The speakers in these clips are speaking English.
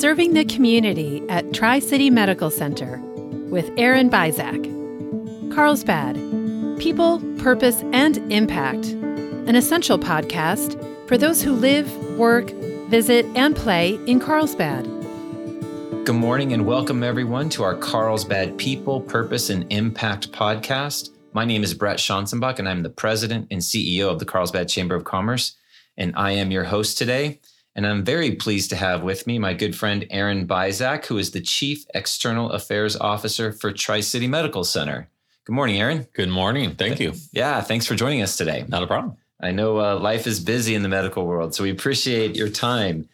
Serving the community at Tri City Medical Center with Aaron Byzak. Carlsbad People, Purpose, and Impact, an essential podcast for those who live, work, visit, and play in Carlsbad. Good morning and welcome everyone to our Carlsbad People, Purpose, and Impact podcast. My name is Brett Schanzenbach, and I'm the president and CEO of the Carlsbad Chamber of Commerce. And I am your host today. And I'm very pleased to have with me my good friend Aaron Byzak, who is the Chief External Affairs Officer for Tri City Medical Center. Good morning, Aaron. Good morning. Thank you. Yeah, thanks for joining us today. Not a problem. I know uh, life is busy in the medical world, so we appreciate your time.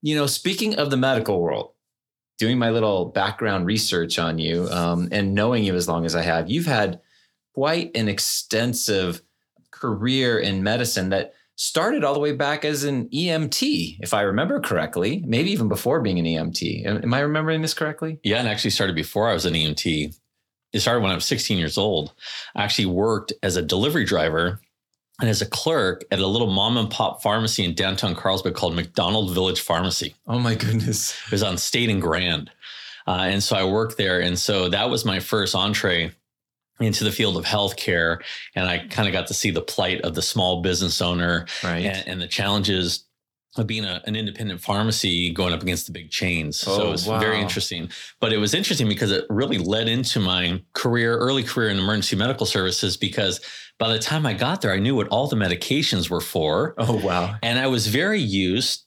You know, speaking of the medical world, doing my little background research on you um, and knowing you as long as I have, you've had quite an extensive career in medicine that started all the way back as an EMT, if I remember correctly, maybe even before being an EMT. Am I remembering this correctly? Yeah, and actually started before I was an EMT. It started when I was 16 years old. I actually worked as a delivery driver and as a clerk at a little mom and pop pharmacy in downtown Carlsbad called McDonald Village Pharmacy. Oh my goodness. It was on State and Grand. Uh, and so I worked there. And so that was my first entree into the field of healthcare, and I kind of got to see the plight of the small business owner right. and, and the challenges of being a, an independent pharmacy going up against the big chains. Oh, so it was wow. very interesting. But it was interesting because it really led into my career, early career in emergency medical services, because by the time I got there, I knew what all the medications were for. Oh, wow. And I was very used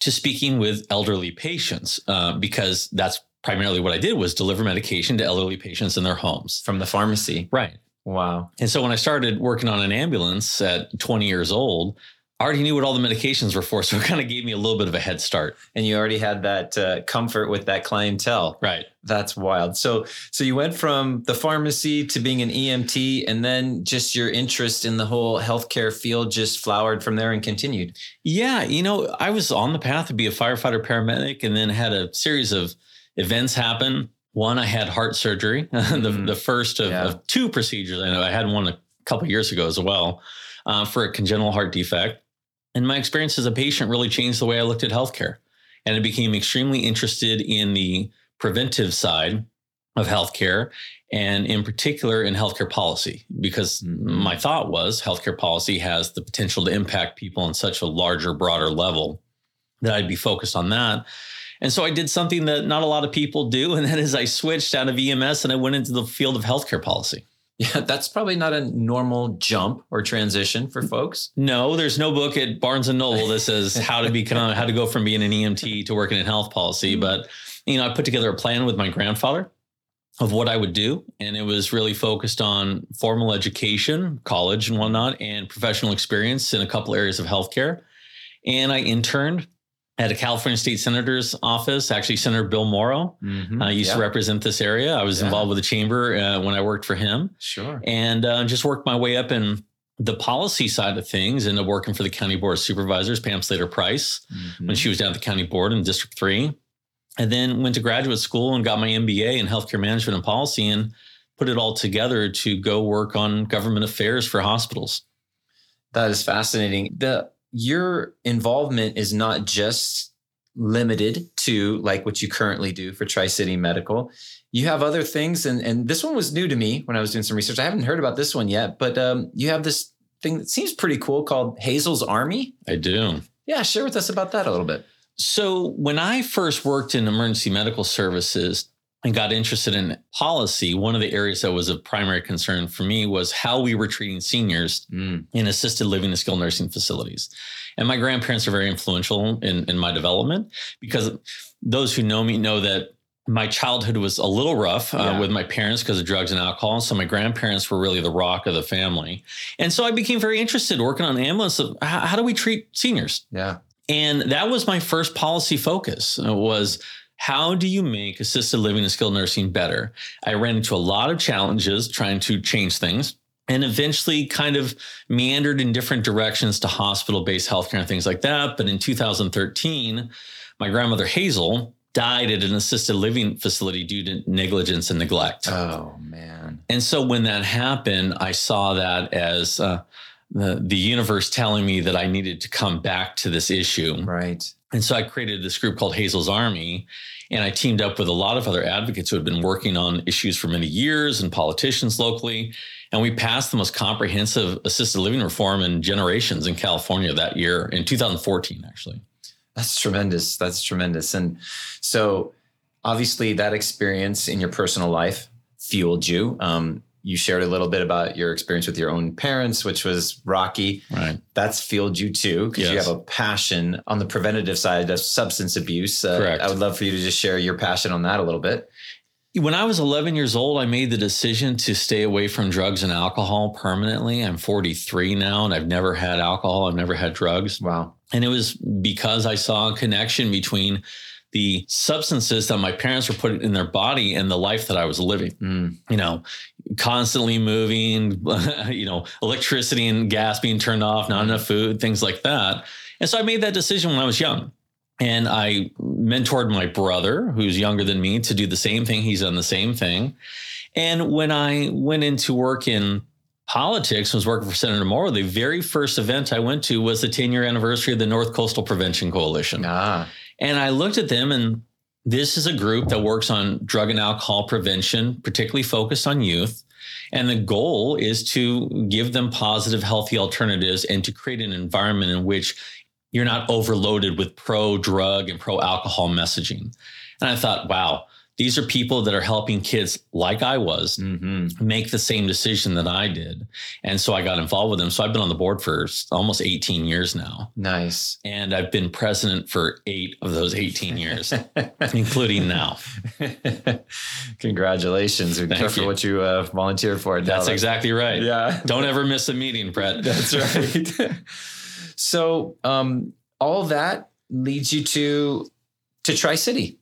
to speaking with elderly patients uh, because that's primarily what I did was deliver medication to elderly patients in their homes. From the pharmacy. Right. Wow. And so when I started working on an ambulance at 20 years old, I already knew what all the medications were for. So it kind of gave me a little bit of a head start. And you already had that uh, comfort with that clientele. Right. That's wild. So so you went from the pharmacy to being an EMT and then just your interest in the whole healthcare field just flowered from there and continued. Yeah, you know, I was on the path to be a firefighter paramedic and then had a series of events happen. One, I had heart surgery, the, Mhm. the first of, Yeah. of two procedures. I know I had one a couple years ago as well uh, for a congenital heart defect. And my experience as a patient really changed the way I looked at healthcare. And I became extremely interested in the preventive side of healthcare and in particular in healthcare policy because Mhm. my thought was healthcare policy has the potential to impact people on such a larger broader level that I'd be focused on that. And so I did something that not a lot of people do, and that is I switched out of EMS and I went into the field of healthcare policy. Yeah, that's probably not a normal jump or transition for folks. No, there's no book at Barnes and Noble that says how to become how to go from being an EMT to working in health policy. Mm-hmm. But you know, I put together a plan with my grandfather of what I would do, and it was really focused on formal education, college and whatnot, and professional experience in a couple areas of healthcare. And I interned at a California State Senator's office, actually Senator Bill Morrow. Mhm. I used Yeah, to represent this area. I was Yeah. involved with the chamber uh, when I worked for him Sure. and uh, just worked my way up in the policy side of things into working for the county board of supervisors, Pam Slater Price, Mhm. when she was down at the county board in District 3. And then went to graduate school and got my MBA in healthcare management and policy and put it all together to go work on government affairs for hospitals. That is fascinating. The your involvement is not just limited to like what you currently do for Tri City Medical. You have other things, and and this one was new to me when I was doing some research. I haven't heard about this one yet, but um, you have this thing that seems pretty cool called Hazel's Army. I do. Yeah, share with us about that a little bit. So when I first worked in emergency medical services and got interested in policy, one of the areas that was of primary concern for me was how we were treating seniors Mm, in assisted living and skilled nursing facilities. And my grandparents are very influential in, in my development because those who know me know that my childhood was a little rough uh, Yeah. with my parents because of drugs and alcohol. So my grandparents were really the rock of the family. And so I became very interested working on ambulance of how, how do we treat seniors? yeah. And that was my first policy focus uh, was how do you make assisted living and skilled nursing better? I ran into a lot of challenges trying to change things and eventually kind of meandered in different directions to hospital-based healthcare and things like that. But in 2013, my grandmother Hazel died at an assisted living facility due to negligence and neglect. Oh man. And so when that happened, I saw that as uh, the, the universe telling me that I needed to come back to this issue. Right. And so I created this group called Hazel's Army. And I teamed up with a lot of other advocates who had been working on issues for many years and politicians locally. And we passed the most comprehensive assisted living reform in generations in California that year in 2014, actually. That's tremendous. That's tremendous. And so, obviously, that experience in your personal life fueled you. Um, you shared a little bit about your experience with your own parents, which was rocky. Right. That's fueled you too, because you have a passion on the preventative side of substance abuse. Uh, Correct. I would love for you to just share your passion on that a little bit. When I was 11 years old, I made the decision to stay away from drugs and alcohol permanently. I'm 43 now and I've never had alcohol, I've never had drugs. Wow. And it was because I saw a connection between the substances that my parents were putting in their body and the life that I was living. Mm, You know, constantly moving, you know, electricity and gas being turned off, not enough food, things like that. And so I made that decision when I was young. And I mentored my brother, who's younger than me, to do the same thing. He's done the same thing. And when I went into work in politics, was working for Senator Morrow, the very first event I went to was the 10 year anniversary of the North Coastal Prevention Coalition. ah, And I looked at them, and this is a group that works on drug and alcohol prevention, particularly focused on youth. And the goal is to give them positive, healthy alternatives and to create an environment in which you're not overloaded with pro drug and pro alcohol messaging. And I thought, wow, these are people that are helping kids like I was hmm make the same decision that I did. And so I got involved with them. So I've been on the board for almost 18 years now. nice. And I've been president for eight of those 18 years, including now. Congratulations. Thank you. what you uh, volunteer for. That's exactly right. Yeah. Don't ever miss a meeting, Brett. That's right. so um, all that leads you to to Tri City,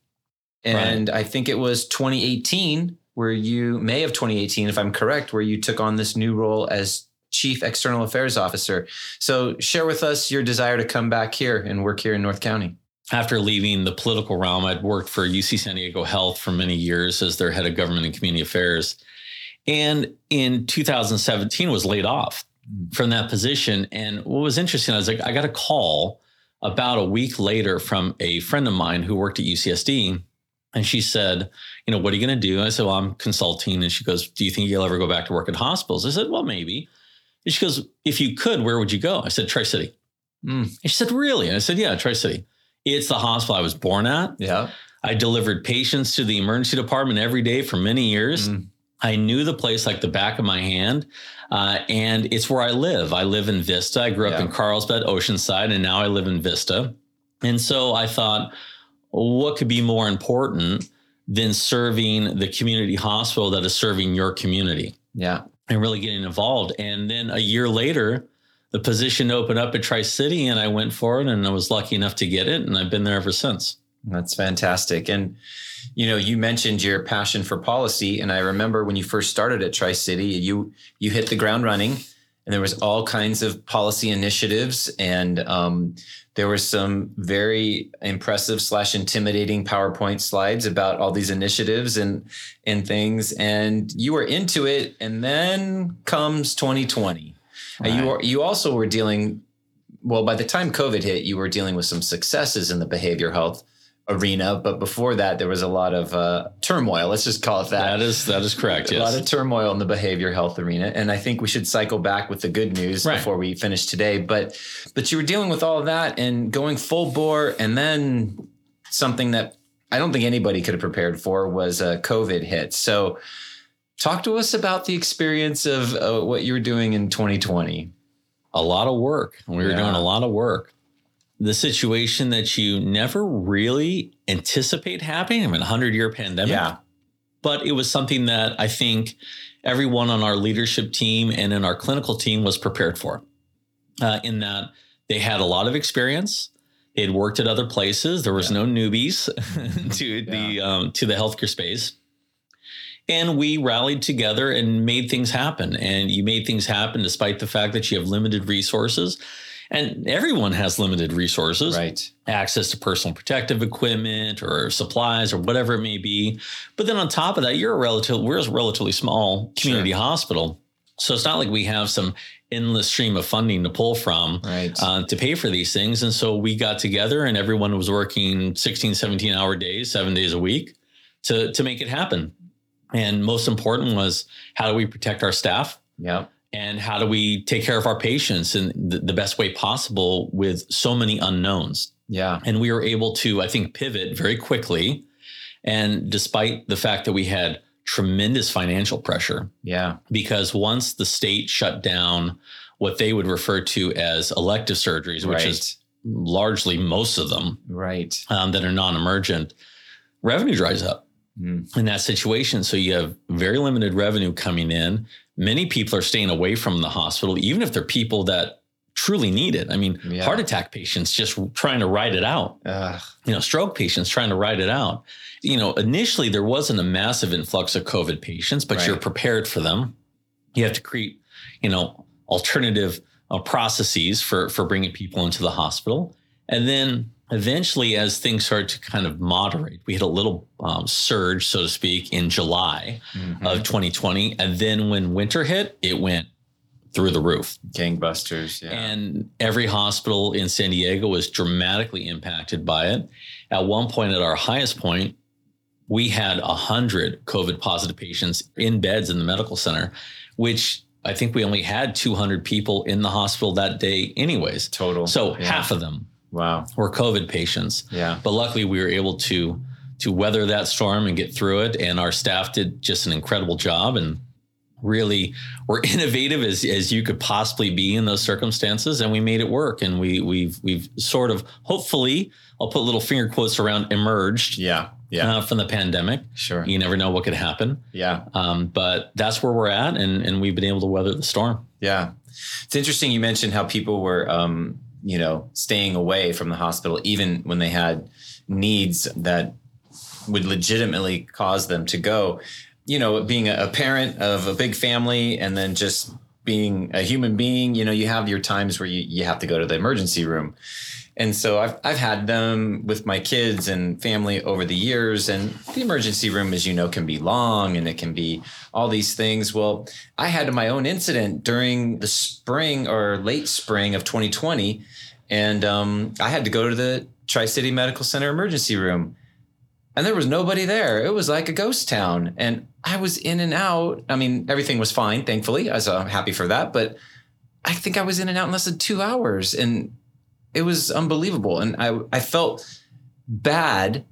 and I think it was 2018 where you May of 2018, if I'm correct, where you took on this new role as Chief External Affairs Officer. So share with us your desire to come back here and work here in North County. After leaving the political realm, I'd worked for UC San Diego Health for many years as their head of government and community affairs. And in 2017 was laid off Mm. from that position. And what was interesting, I was like, I got a call about a week later from a friend of mine who worked at UCSD. And she said, you know, what are you going to do? I said, well, I'm consulting. And she goes, do you think you'll ever go back to work in hospitals? I said, well, maybe. And she goes, if you could, where would you go? I said, Tri City. Mm. And she said, really? And I said, yeah, Tri City. It's the hospital I was born at. Yeah. I delivered patients to the emergency department every day for many years. Mm. I knew the place like the back of my hand. Uh, and it's where I live. I live in Vista. I grew up Yeah. in Carlsbad, Oceanside, and now I live in Vista. And so I thought, what could be more important than serving the community hospital that is serving your community Yeah. and really getting involved? And then a year later, the position opened up at Tri City, and I went for it, and I was lucky enough to get it, and I've been there ever since. That's fantastic. And you know, you mentioned your passion for policy, and I remember when you first started at Tri City, you you hit the ground running, and there was all kinds of policy initiatives, and um, there were some very impressive slash intimidating PowerPoint slides about all these initiatives and and things, and you were into it, and then comes 2020. Uh, you Right. were, you also were dealing well by the time covid hit you were dealing with some successes in the behavior health arena but before that there was a lot of uh, turmoil let's just call it that That is that is correct. a Yes. lot of turmoil in the behavior health arena and i think we should cycle back with the good news Right. before we finish today but but you were dealing with all of that and going full bore and then something that i don't think anybody could have prepared for was uh, covid hit so talk to us about the experience of uh, what you were doing in 2020 a lot of work. We were Yeah. doing a lot of work. The situation that you never really anticipate happening, I mean, a hundred year pandemic. yeah But it was something that I think everyone on our leadership team and in our clinical team was prepared for. Uh, in that they had a lot of experience. They had worked at other places. There was Yeah. no newbies to the um, to the healthcare space. And we rallied together and made things happen. And you made things happen despite the fact that you have limited resources. And everyone has limited resources right access to personal protective equipment or supplies or whatever it may be. But then on top of that, you're a relative, we're a relatively small community hospital. So it's not like we have some endless stream of funding to pull from Right. uh, to pay for these things. And so we got together and everyone was working 16, 17 hour days, seven days a week to, to make it happen. And most important was how do we protect our staff? Yep. And how do we take care of our patients in the, best way possible with so many unknowns? Yeah. And we were able to, I think, pivot very quickly. And despite the fact that we had tremendous financial pressure, Yeah. because once the state shut down what they would refer to as elective surgeries, which right. is largely most of them right. um, that are non emergent, revenue dries up Mm. in that situation. So you have very limited revenue coming in. Many people are staying away from the hospital, even if they're people that truly need it. I mean, Yeah. heart attack patients just trying to ride it out Ugh. you know, stroke patients trying to ride it out. You know, initially there wasn't a massive influx of COVID patients, but Right. you're prepared for them. You have to create, you know, alternative uh, processes for for bringing people into the hospital, and then eventually, as things started to kind of moderate, we had a little um, surge, so to speak, in July Mhm. of 2020, and then when winter hit, it went through the roof. Gangbusters. Yeah. And every hospital in San Diego was dramatically impacted by it. At one point, at our highest point, we had 100 COVID positive patients in beds in the medical center, which I think we only had 200 people in the hospital that day, anyways. Total. So Yeah. half of them Wow. were COVID patients. Yeah. But luckily, we were able to to weather that storm and get through it. And our staff did just an incredible job and really were innovative as, as you could possibly be in those circumstances. And we made it work. And we we've we've sort of hopefully I'll put little finger quotes around emerged Yeah. Yeah. uh, from the pandemic. sure. You never know what could happen. Yeah. Um, but that's where we're at, and and we've been able to weather the storm. Yeah. It's interesting you mentioned how people were, um, you know, staying away from the hospital, even when they had needs that would legitimately cause them to go. You know, being a, parent of a big family and then just being a human being, you know, you have your times where you, you have to go to the emergency room. And so I've, I've had them with my kids and family over the years. And the emergency room, as you know, can be long and it can be all these things. Well, I had my own incident during the spring or late spring of 2020. And um, I had to go to the Tri City Medical Center emergency room. And there was nobody there. It was like a ghost town. And I was in and out. I mean, everything was fine, thankfully. I was uh, happy for that. But I think I was in and out in less than two hours. And it was unbelievable. And I, I felt bad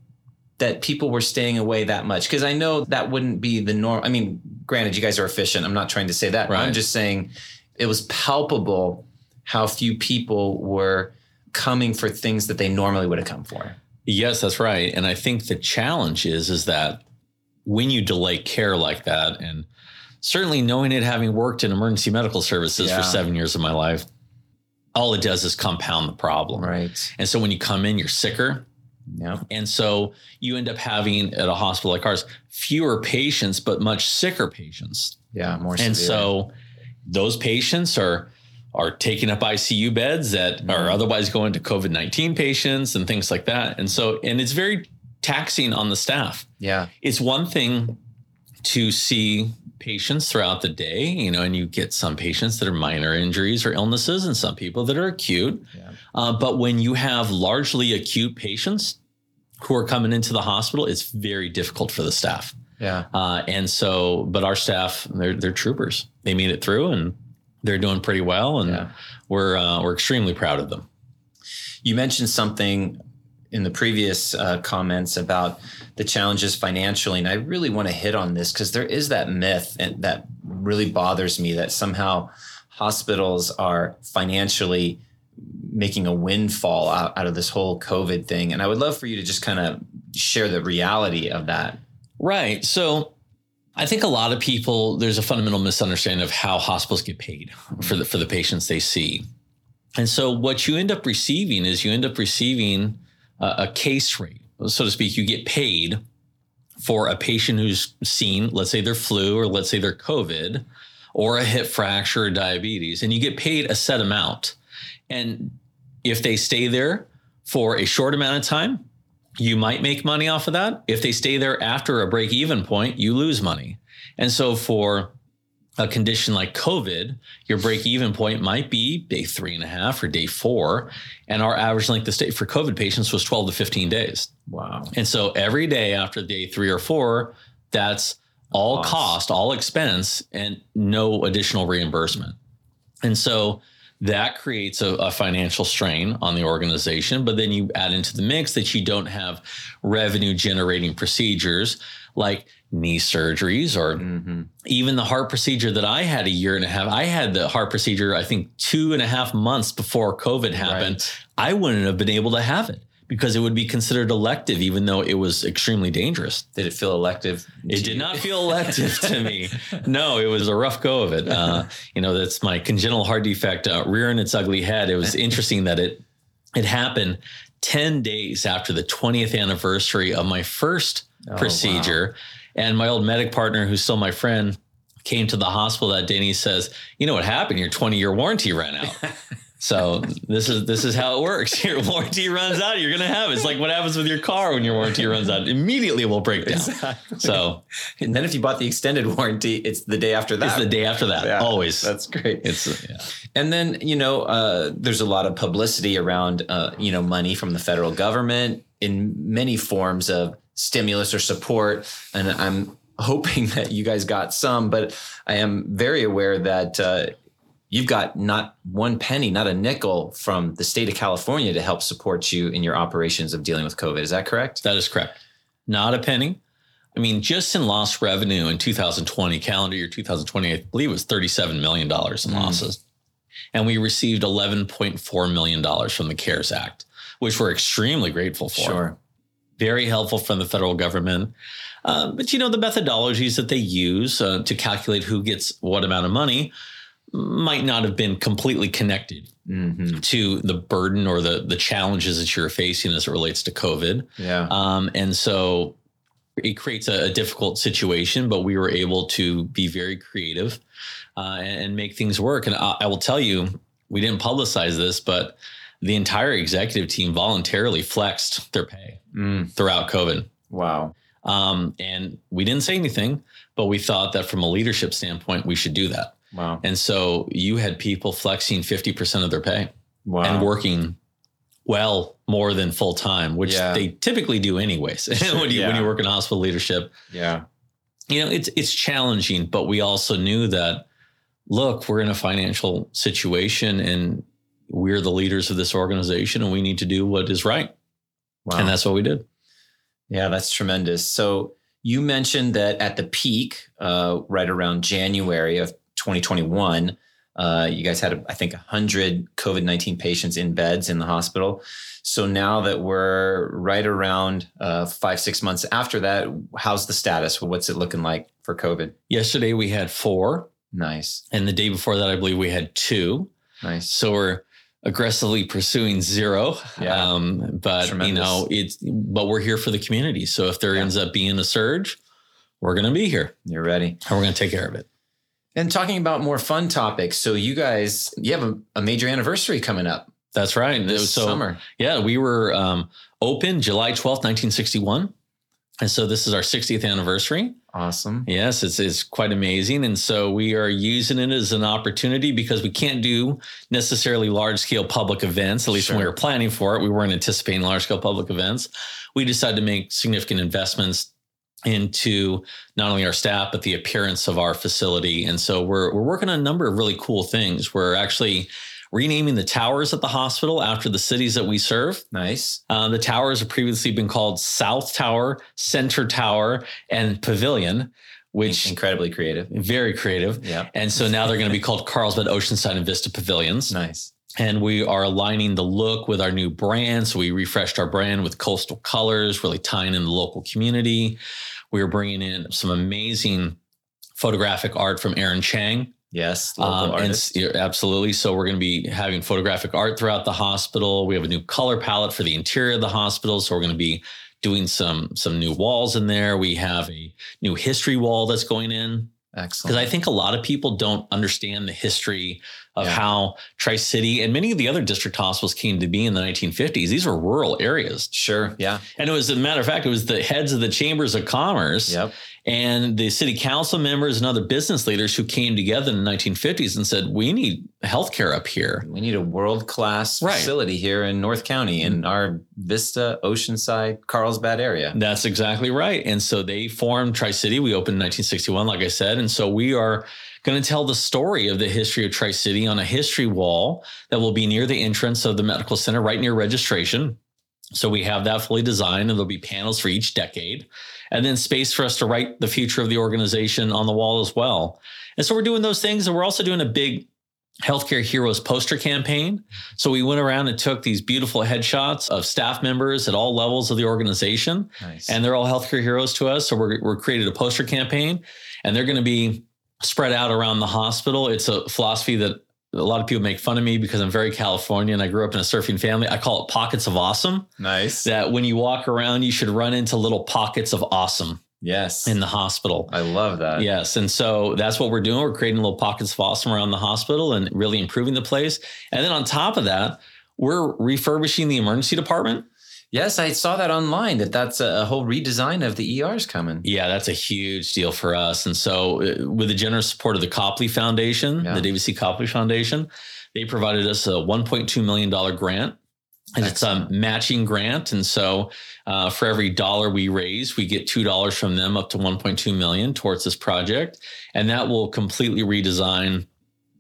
that people were staying away that much because I know that wouldn't be the norm. I mean, granted, you guys are efficient. I'm not trying to say that. Right. I'm just saying it was palpable how few people were coming for things that they normally would have come for. Yes, that's right. And I think the challenge is is that when you delay care like that, and certainly knowing it, having worked in emergency medical services Yeah. for seven years of my life, all it does is compound the problem. Right. And so when you come in, you're sicker. Yeah. And so you end up having at a hospital like ours fewer patients, but much sicker patients. Yeah. More And severe. so those patients are are taking up ICU beds that Mm-hmm. are otherwise going to COVID 19 patients and things like that. And so, and it's very taxing on the staff. yeah. It's one thing to see patients throughout the day, you know, and you get some patients that are minor injuries or illnesses and some people that are acute. Yeah. Uh, but when you have largely acute patients who are coming into the hospital, it's very difficult for the staff. Yeah. Uh, and so, but our staff, they're, they're troopers. They made it through and they're doing pretty well. And Yeah. we're, uh, we're extremely proud of them. You mentioned something in the previous uh, comments about the challenges financially, and I really want to hit on this because there is that myth and that really bothers me that somehow hospitals are financially making a windfall out, out of this whole COVID thing. And I would love for you to just kind of share the reality of that. Right. So I think a lot of people, there's a fundamental misunderstanding of how hospitals get paid for the, for the patients they see. And so what you end up receiving is you end up receiving a, a case rate, so to speak. You get paid for a patient who's seen, let's say their flu or let's say their COVID or a hip fracture or diabetes, and you get paid a set amount. And if they stay there for a short amount of time, you might make money off of that. If they stay there after a break even point, you lose money. And so for a condition like COVID, your break even point might be day three and a half or day four. And our average length of stay for COVID patients was 12 to 15 days. Wow. And so every day after day three or four, that's all Cost. cost, all expense, and no additional reimbursement. And so that creates a, a financial strain on the organization. But then you add into the mix that you don't have revenue generating procedures like knee surgeries or hmm even the heart procedure that I had a year and a half. I had the heart procedure, I think, two and a half months before COVID happened. Right. I wouldn't have been able to have it because it would be considered elective, even though it was extremely dangerous. Did it feel elective? It did not feel elective to me. No, it was a rough go of it. Uh, you know, that's my congenital heart defect uh, rearing its ugly head. It was interesting that it it happened 10 days after the 20th anniversary of my first Oh, procedure. And my old medic partner, who's still my friend, came to the hospital that day and he says, You know what happened? Your 20 year warranty ran out. So this is this is how it works. Your warranty runs out, you're gonna have it. It's like what happens with your car when your warranty runs out. Immediately it will break down. Exactly. So and then if you bought the extended warranty, it's the day after that. it's the day after that. Yeah, Always. That's great. it's yeah. And then, you know, uh, there's a lot of publicity around, uh, you know, money from the federal government in many forms of stimulus or support. And I'm hoping that you guys got some, but I am very aware that uh, you've got not one penny, not a nickel from the state of California to help support you in your operations of dealing with COVID. Is that correct? That is correct. Not a penny. I mean, just in lost revenue in 2020, calendar year 2020, I believe it was $37 million in Mm. losses. And we received $11.4 million from the CARES Act, which we're extremely grateful for. Sure. Very helpful from the federal government. Uh, but, you know, the methodologies that they use uh, to calculate who gets what amount of money might not have been completely connected hmm to the burden or the, the challenges that you're facing as it relates to COVID. Yeah. Um, and so it creates a, a difficult situation, but we were able to be very creative uh, and, and make things work. And I, I will tell you, we didn't publicize this, but the entire executive team voluntarily flexed their pay Mm. throughout COVID. Wow. Um, and we didn't say anything, but we thought that from a leadership standpoint, we should do that. Wow. And so you had people flexing 50% of their pay Wow. and working well more than full time, which Yeah. they typically do anyways. when you when you work in hospital leadership, yeah. you know it's it's challenging, but we also knew that look, we're in a financial situation and we're the leaders of this organization and we need to do what is right. Wow. And that's what we did. Yeah, that's tremendous. So you mentioned that at the peak, uh, right around January of 2021, uh, you guys had, I think, 100 COVID 19 patients in beds in the hospital. So now that we're right around uh, five, six months after that, how's the status? What's it looking like for COVID? Yesterday we had four, Nice. and the day before that I believe we had two. Nice. So we're aggressively pursuing zero. Yeah. Um, but you know, it's but we're here for the community. So if there Yeah. ends up being a surge, we're gonna be here You're ready. and we're gonna take care of it. And talking about more fun topics. So you guys, you have a, a major anniversary coming up That's right. this so summer. yeah, we were um, open July 12th, 1961. And so this is our 60th anniversary. Awesome. Yes, it's, it's quite amazing. And so we are using it as an opportunity because we can't do necessarily large scale public events, at least when we were planning for it. We weren't anticipating large scale public events. We decided to make significant investments into not only our staff, but the appearance of our facility. And so we're, we're working on a number of really cool things. We're actually renaming the towers at the hospital after the cities that we serve. Nice. Uh, the towers have previously been called South Tower, Center Tower, and Pavilion, which Incredibly creative. very creative. Yeah. And so now they're going to be called Carlsbad, Oceanside, and Vista Pavilions. Nice. And we are aligning the look with our new brand. So we refreshed our brand with coastal colors, really tying in the local community. We are bringing in some amazing photographic art from Aaron Chang. Yes. Um, and yeah, absolutely. So we're going to be having photographic art throughout the hospital. We have a new color palette for the interior of the hospital. So we're going to be doing some some new walls in there. We have a new history wall that's going in Excellent. because I think a lot of people don't understand the history of Yeah. how Tri City and many of the other district hospitals came to be in the 1950s. These were rural areas, Sure. Yeah. and it was, as a matter of fact, it was the heads of the chambers of commerce Yep. And the city council members and other business leaders who came together in the 1950s and said, we need healthcare up here. We need a world class Right. facility here in North County in mm-hmm. our Vista, Oceanside, Carlsbad area. That's exactly right. And so they formed Tri City. We opened in 1961, like I said. And so we are going to tell the story of the history of Tri City on a history wall that will be near the entrance of the medical center, right near registration. So we have that fully designed, and there'll be panels for each decade, and then space for us to write the future of the organization on the wall as well. And so we're doing those things, and we're also doing a big Healthcare Heroes poster campaign. So we went around and took these beautiful headshots of staff members at all levels of the organization Nice. and they're all healthcare heroes to us. So we're, we're created a poster campaign, and they're going to be spread out around the hospital. It's a philosophy that a lot of people make fun of me because I'm very California and I grew up in a surfing family. I call it pockets of awesome. nice. That when you walk around, you should run into little pockets of awesome yes. in the hospital. I love that. Yes. And so that's what we're doing. We're creating little pockets of awesome around the hospital and really improving the place. And then on top of that, we're refurbishing the emergency department. Yes, I saw that online that that's a, whole redesign of the ERs coming. Yeah, that's a huge deal for us. And so, uh, with the generous support of the Copley Foundation, Yeah. the David C. Copley Foundation, they provided us a $1.2 million grant. And it's a matching grant. And so, uh, for every dollar we raise, we get $2 from them up to 1.2 million towards this project. And that will completely redesign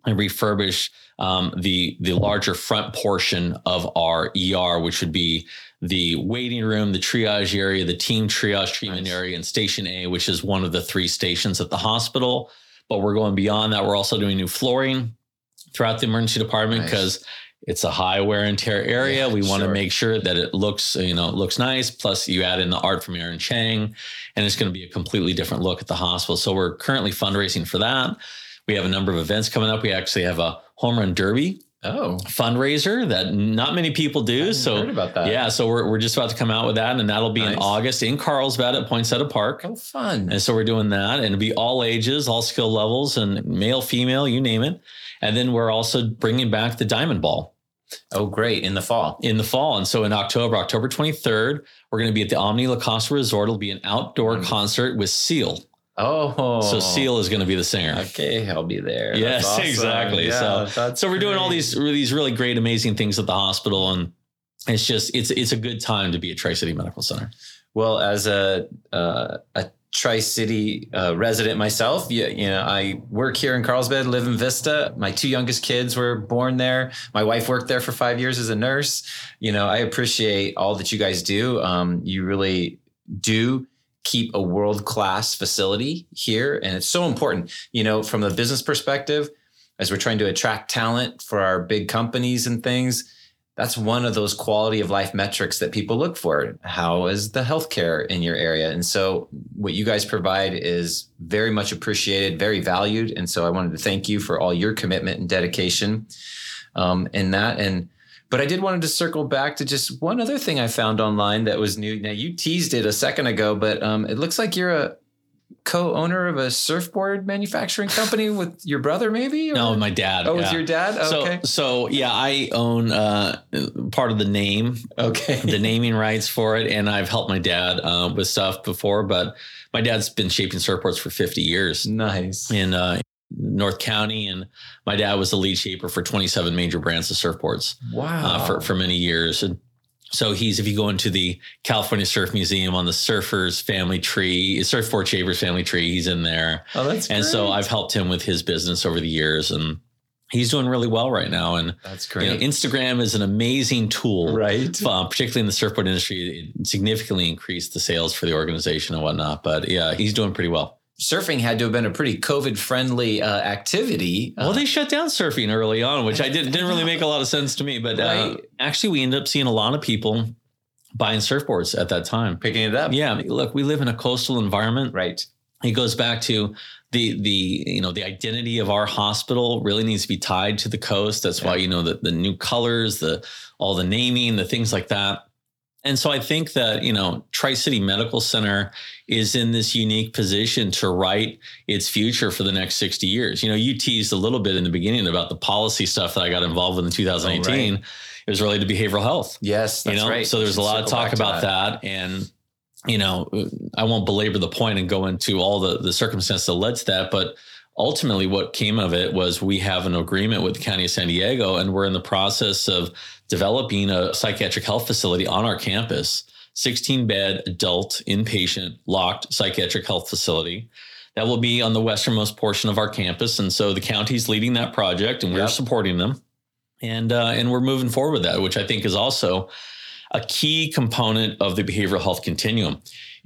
and refurbish um, the the larger front portion of our ER, which would be the waiting room, the triage area, the team triage treatment Nice. area, and Station A, which is one of the three stations at the hospital. But we're going beyond that. We're also doing new flooring throughout the emergency department Nice. because it's a high wear and tear area. Yeah, we want to sure. make sure that it looks, you know, it looks nice. Plus, you add in the art from Aaron Chang, and it's going to be a completely different look at the hospital. So we're currently fundraising for that. We have a number of events coming up. We actually have a home run derby Oh, fundraiser that not many people do. So heard about that. yeah, so we're, we're just about to come out with that, and that'll be in August in Carlsbad at Poinsettia Park. Oh, fun. And so we're doing that, and it'll be all ages, all skill levels, and male, female, you name it. And then we're also bringing back the Diamond Ball Oh, great. In the fall. in the fall. And so in October, October 23rd, we're going to be at the Omni La Costa Resort. It'll be an outdoor Wonderful. concert with Seal. Oh. So Seal is going to be the singer. Okay, I'll be there. Yes, awesome. exactly. Yeah, So- So we're doing all these these really great, amazing things at the hospital, and it's just it's it's a good time to be at Tri City Medical Center. Well, as a uh, a Tri City uh, resident myself, you, you know, I work here in Carlsbad, live in Vista. My two youngest kids were born there. My wife worked there for five years as a nurse. You know, I appreciate all that you guys do. Um, you really do keep a world class facility here, and it's so important. You know, from the business perspective, as we're trying to attract talent for our big companies and things that's one of those quality of life metrics that people look for. How is the healthcare in your area? And so, what you guys provide is very much appreciated, very valued. And so, I wanted to thank you for all your commitment and dedication um, in that. And but I did wanted to circle back to just one other thing I found online that was new. Now you teased it a second ago, but um, it looks like you're a co-owner of a surfboard manufacturing company with your brother, maybe? or- No, my dad. oh, yeah. with your dad. Okay, So so yeah, I own uh, part of the name, okay. the naming rights for it, and I've helped my dad uh, with stuff before. But my dad's been shaping surfboards for 50 years nice. in uh, North County, and my dad was the lead shaper for 27 major brands of surfboards. Wow. uh, for for many years. And so he's if you go into the California Surf Museum on the Surfers Family Tree, Surfboard Shapers Family Tree, he's in there. oh, that's And so. I've helped him with his business over the years, and he's doing really well right now. And That's you great. know, Instagram is an amazing tool. right. Uh, particularly in the surfboard industry, it significantly increased the sales for the organization and whatnot. But yeah, he's doing pretty well. Surfing had to have been a pretty COVID friendly uh, activity. Well, Uh, they shut down surfing early on, which I didn't didn't really make a lot of sense to me. But uh, actually, we ended up seeing a lot of people buying surfboards at that time. picking it up. Yeah, look, we live in a coastal environment. Right. It goes back to the the you know the identity of our hospital really needs to be tied to the coast. That's why you know the the new colors, the all the naming, the things like that. And so I think that you know Tri City Medical Center is in this unique position to write its future for the next sixty years. You know, you teased a little bit in the beginning about the policy stuff that I got involved with in 2018. Oh, right. It was related to behavioral health Yes, that's you know right. so there's a lot of talk about that. and you know, I won't belabor the point and go into all the, the circumstances that led to that, but ultimately what came of it was we have an agreement with the county of san diego and we're in the process of developing a psychiatric health facility on our campus 16 bed adult inpatient locked psychiatric health facility. That will be on the westernmost portion of our campus and so the county's leading that project and we're Yep. supporting them. And uh, and we're moving forward with that which i think is also a key component of the behavioral health continuum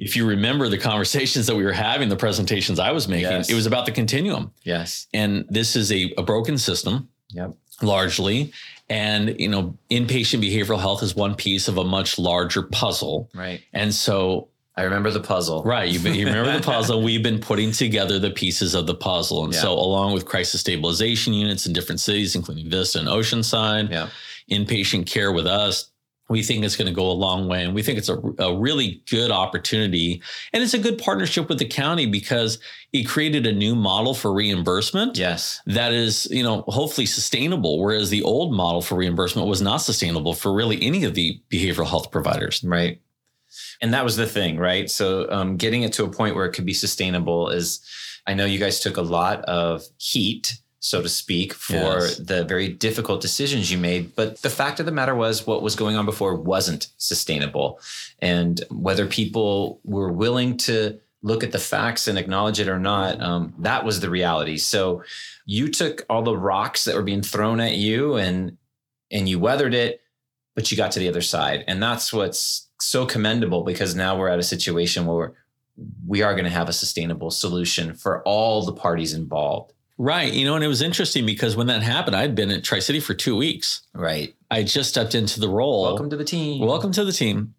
if you remember the conversations that we were having the presentations i was making Yes. it was about the continuum Yes. and this is a, a broken system Yep. largely and you know inpatient behavioral health is one piece of a much larger puzzle Right. and so I remember the puzzle. right you, you remember the puzzle we've been putting together the pieces of the puzzle and Yeah. so along with crisis stabilization units in different cities including vista and oceanside Yeah. inpatient care with us we think it's going to go a long way and we think it's a, a really good opportunity and it's a good partnership with the county because it created a new model for reimbursement Yes. that is, you know, hopefully sustainable. Whereas the old model for reimbursement was not sustainable for really any of the behavioral health providers. Right. And that was the thing, right? So um, getting it to a point where it could be sustainable is, I know you guys took a lot of heat, so to speak, for Yes. the very difficult decisions you made. But the fact of the matter was, what was going on before wasn't sustainable. And whether people were willing to look at the facts and acknowledge it or not, um, that was the reality. So you took all the rocks that were being thrown at you and and you weathered it but you got to the other side. And that's what's so commendable because now we're at a situation where we are going to have a sustainable solution for all the parties involved. Right. You know, and it was interesting because when that happened, I'd been at Tri City for two weeks. Right. I just stepped into the role. Welcome to the team. Welcome to the team.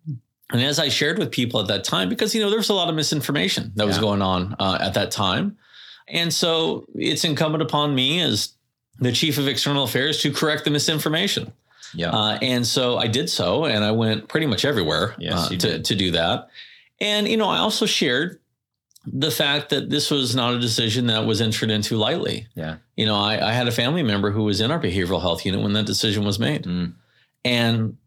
And as I shared with people at that time, because, you know, there was a lot of misinformation that was going on uh, at that time. And so it's incumbent upon me as the chief of external affairs to correct the misinformation. Yeah. Uh, and so I did so, and I went pretty much everywhere Yes, uh, to, to do that. And, you know, I also shared the fact that this was not a decision that was entered into lightly. yeah. You know, I, I had a family member who was in our behavioral health unit when that decision was made. Mm. And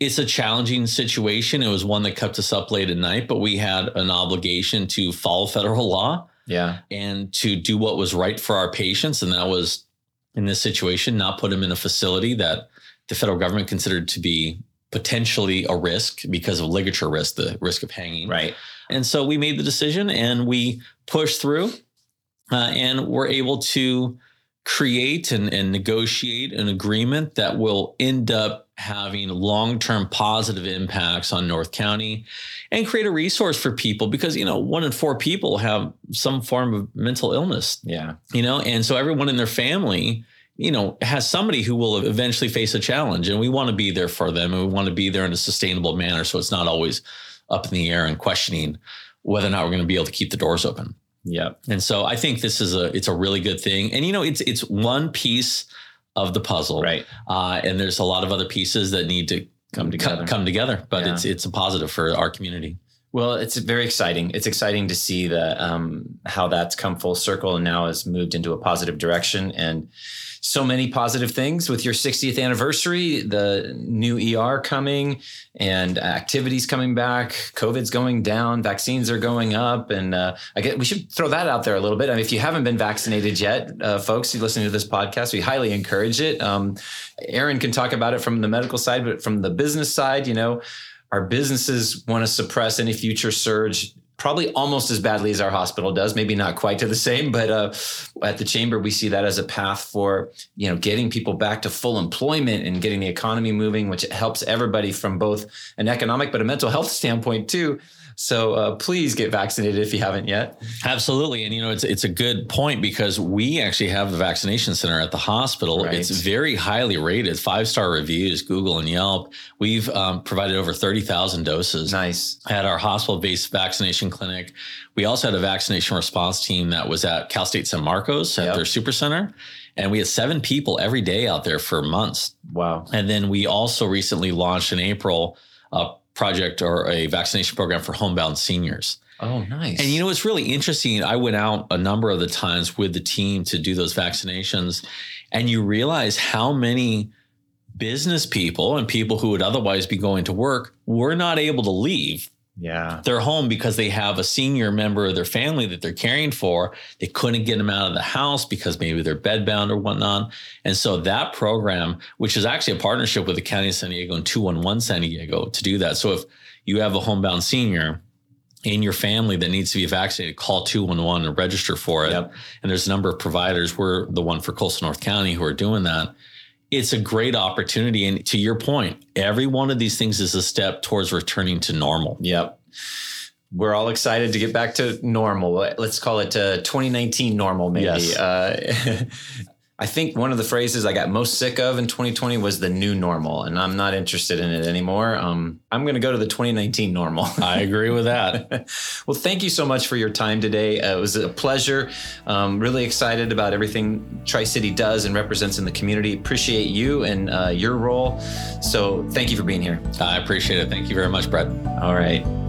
it's a challenging situation. It was one that kept us up late at night, but we had an obligation to follow federal law Yeah. and to do what was right for our patients. And that was in this situation, not put them in a facility that the federal government considered to be potentially a risk because of ligature risk, the risk of hanging. Right. And so we made the decision and we pushed through uh, and we're able to create and, and negotiate an agreement that will end up having long-term positive impacts on North County and create a resource for people because you know one in four people have some form of mental illness Yeah. you know and so everyone in their family you know has somebody who will eventually face a challenge and we want to be there for them and we want to be there in a sustainable manner so it's not always up in the air and questioning whether or not we're going to be able to keep the doors open Yeah. and so i think this is a it's a really good thing and you know it's it's one piece of the puzzle Right. uh, and there's a lot of other pieces that need to Come together. come together but Yeah. it's it's a positive for our community Well, it's very exciting. It's exciting to see that um, how that's come full circle and now has moved into a positive direction. And so many positive things with your 60th anniversary, the new ER coming, and activities coming back. COVID's going down, vaccines are going up, and uh, I get we should throw that out there a little bit. I mean, if you haven't been vaccinated yet, uh, folks, you listening to this podcast, we highly encourage it. Um, Aaron can talk about it from the medical side, but from the business side, you know our businesses want to suppress any future surge probably almost as badly as our hospital does maybe not quite to the same but uh, at the chamber we see that as a path for you know getting people back to full employment and getting the economy moving which helps everybody from both an economic but a mental health standpoint too so uh, please get vaccinated if you haven't yet Absolutely, and you know it's it's a good point because we actually have a vaccination center at the hospital. Right. It's very highly rated, five star reviews, Google and Yelp. We've um, provided over thirty thousand doses nice at our hospital based vaccination clinic. We also had a vaccination response team that was at Cal State San Marcos at Yep. their super center, and we had seven people every day out there for months. wow And then we also recently launched in April a project or a vaccination program for homebound seniors. oh nice And you know, it's really interesting. I went out a number of the times with the team to do those vaccinations, and you realize how many business people and people who would otherwise be going to work were not able to leave Yeah. They're home because they have a senior member of their family that they're caring for. They couldn't get them out of the house because maybe they're bedbound or whatnot. And so that program, which is actually a partnership with the County of San Diego and 211 San Diego to do that. So if you have a homebound senior in your family that needs to be vaccinated, call 211 and register for it. Yep. And there's a number of providers. We're the one for Coastal North County who are doing that. It's a great opportunity. And to your point, every one of these things is a step towards returning to normal. Yep. We're all excited to get back to normal. Let's call it uh, 2019 normal, maybe. Yes. Uh, I think one of the phrases I got most sick of in 2020 was the new normal, and I'm not interested in it anymore. Um, I'm going to go to the 2019 normal. I agree with that. well, thank you so much for your time today. Uh, it was a pleasure. Um, really excited about everything Tri City does and represents in the community. Appreciate you and uh, your role. So, thank you for being here. I appreciate it. Thank you very much, Brett. All right.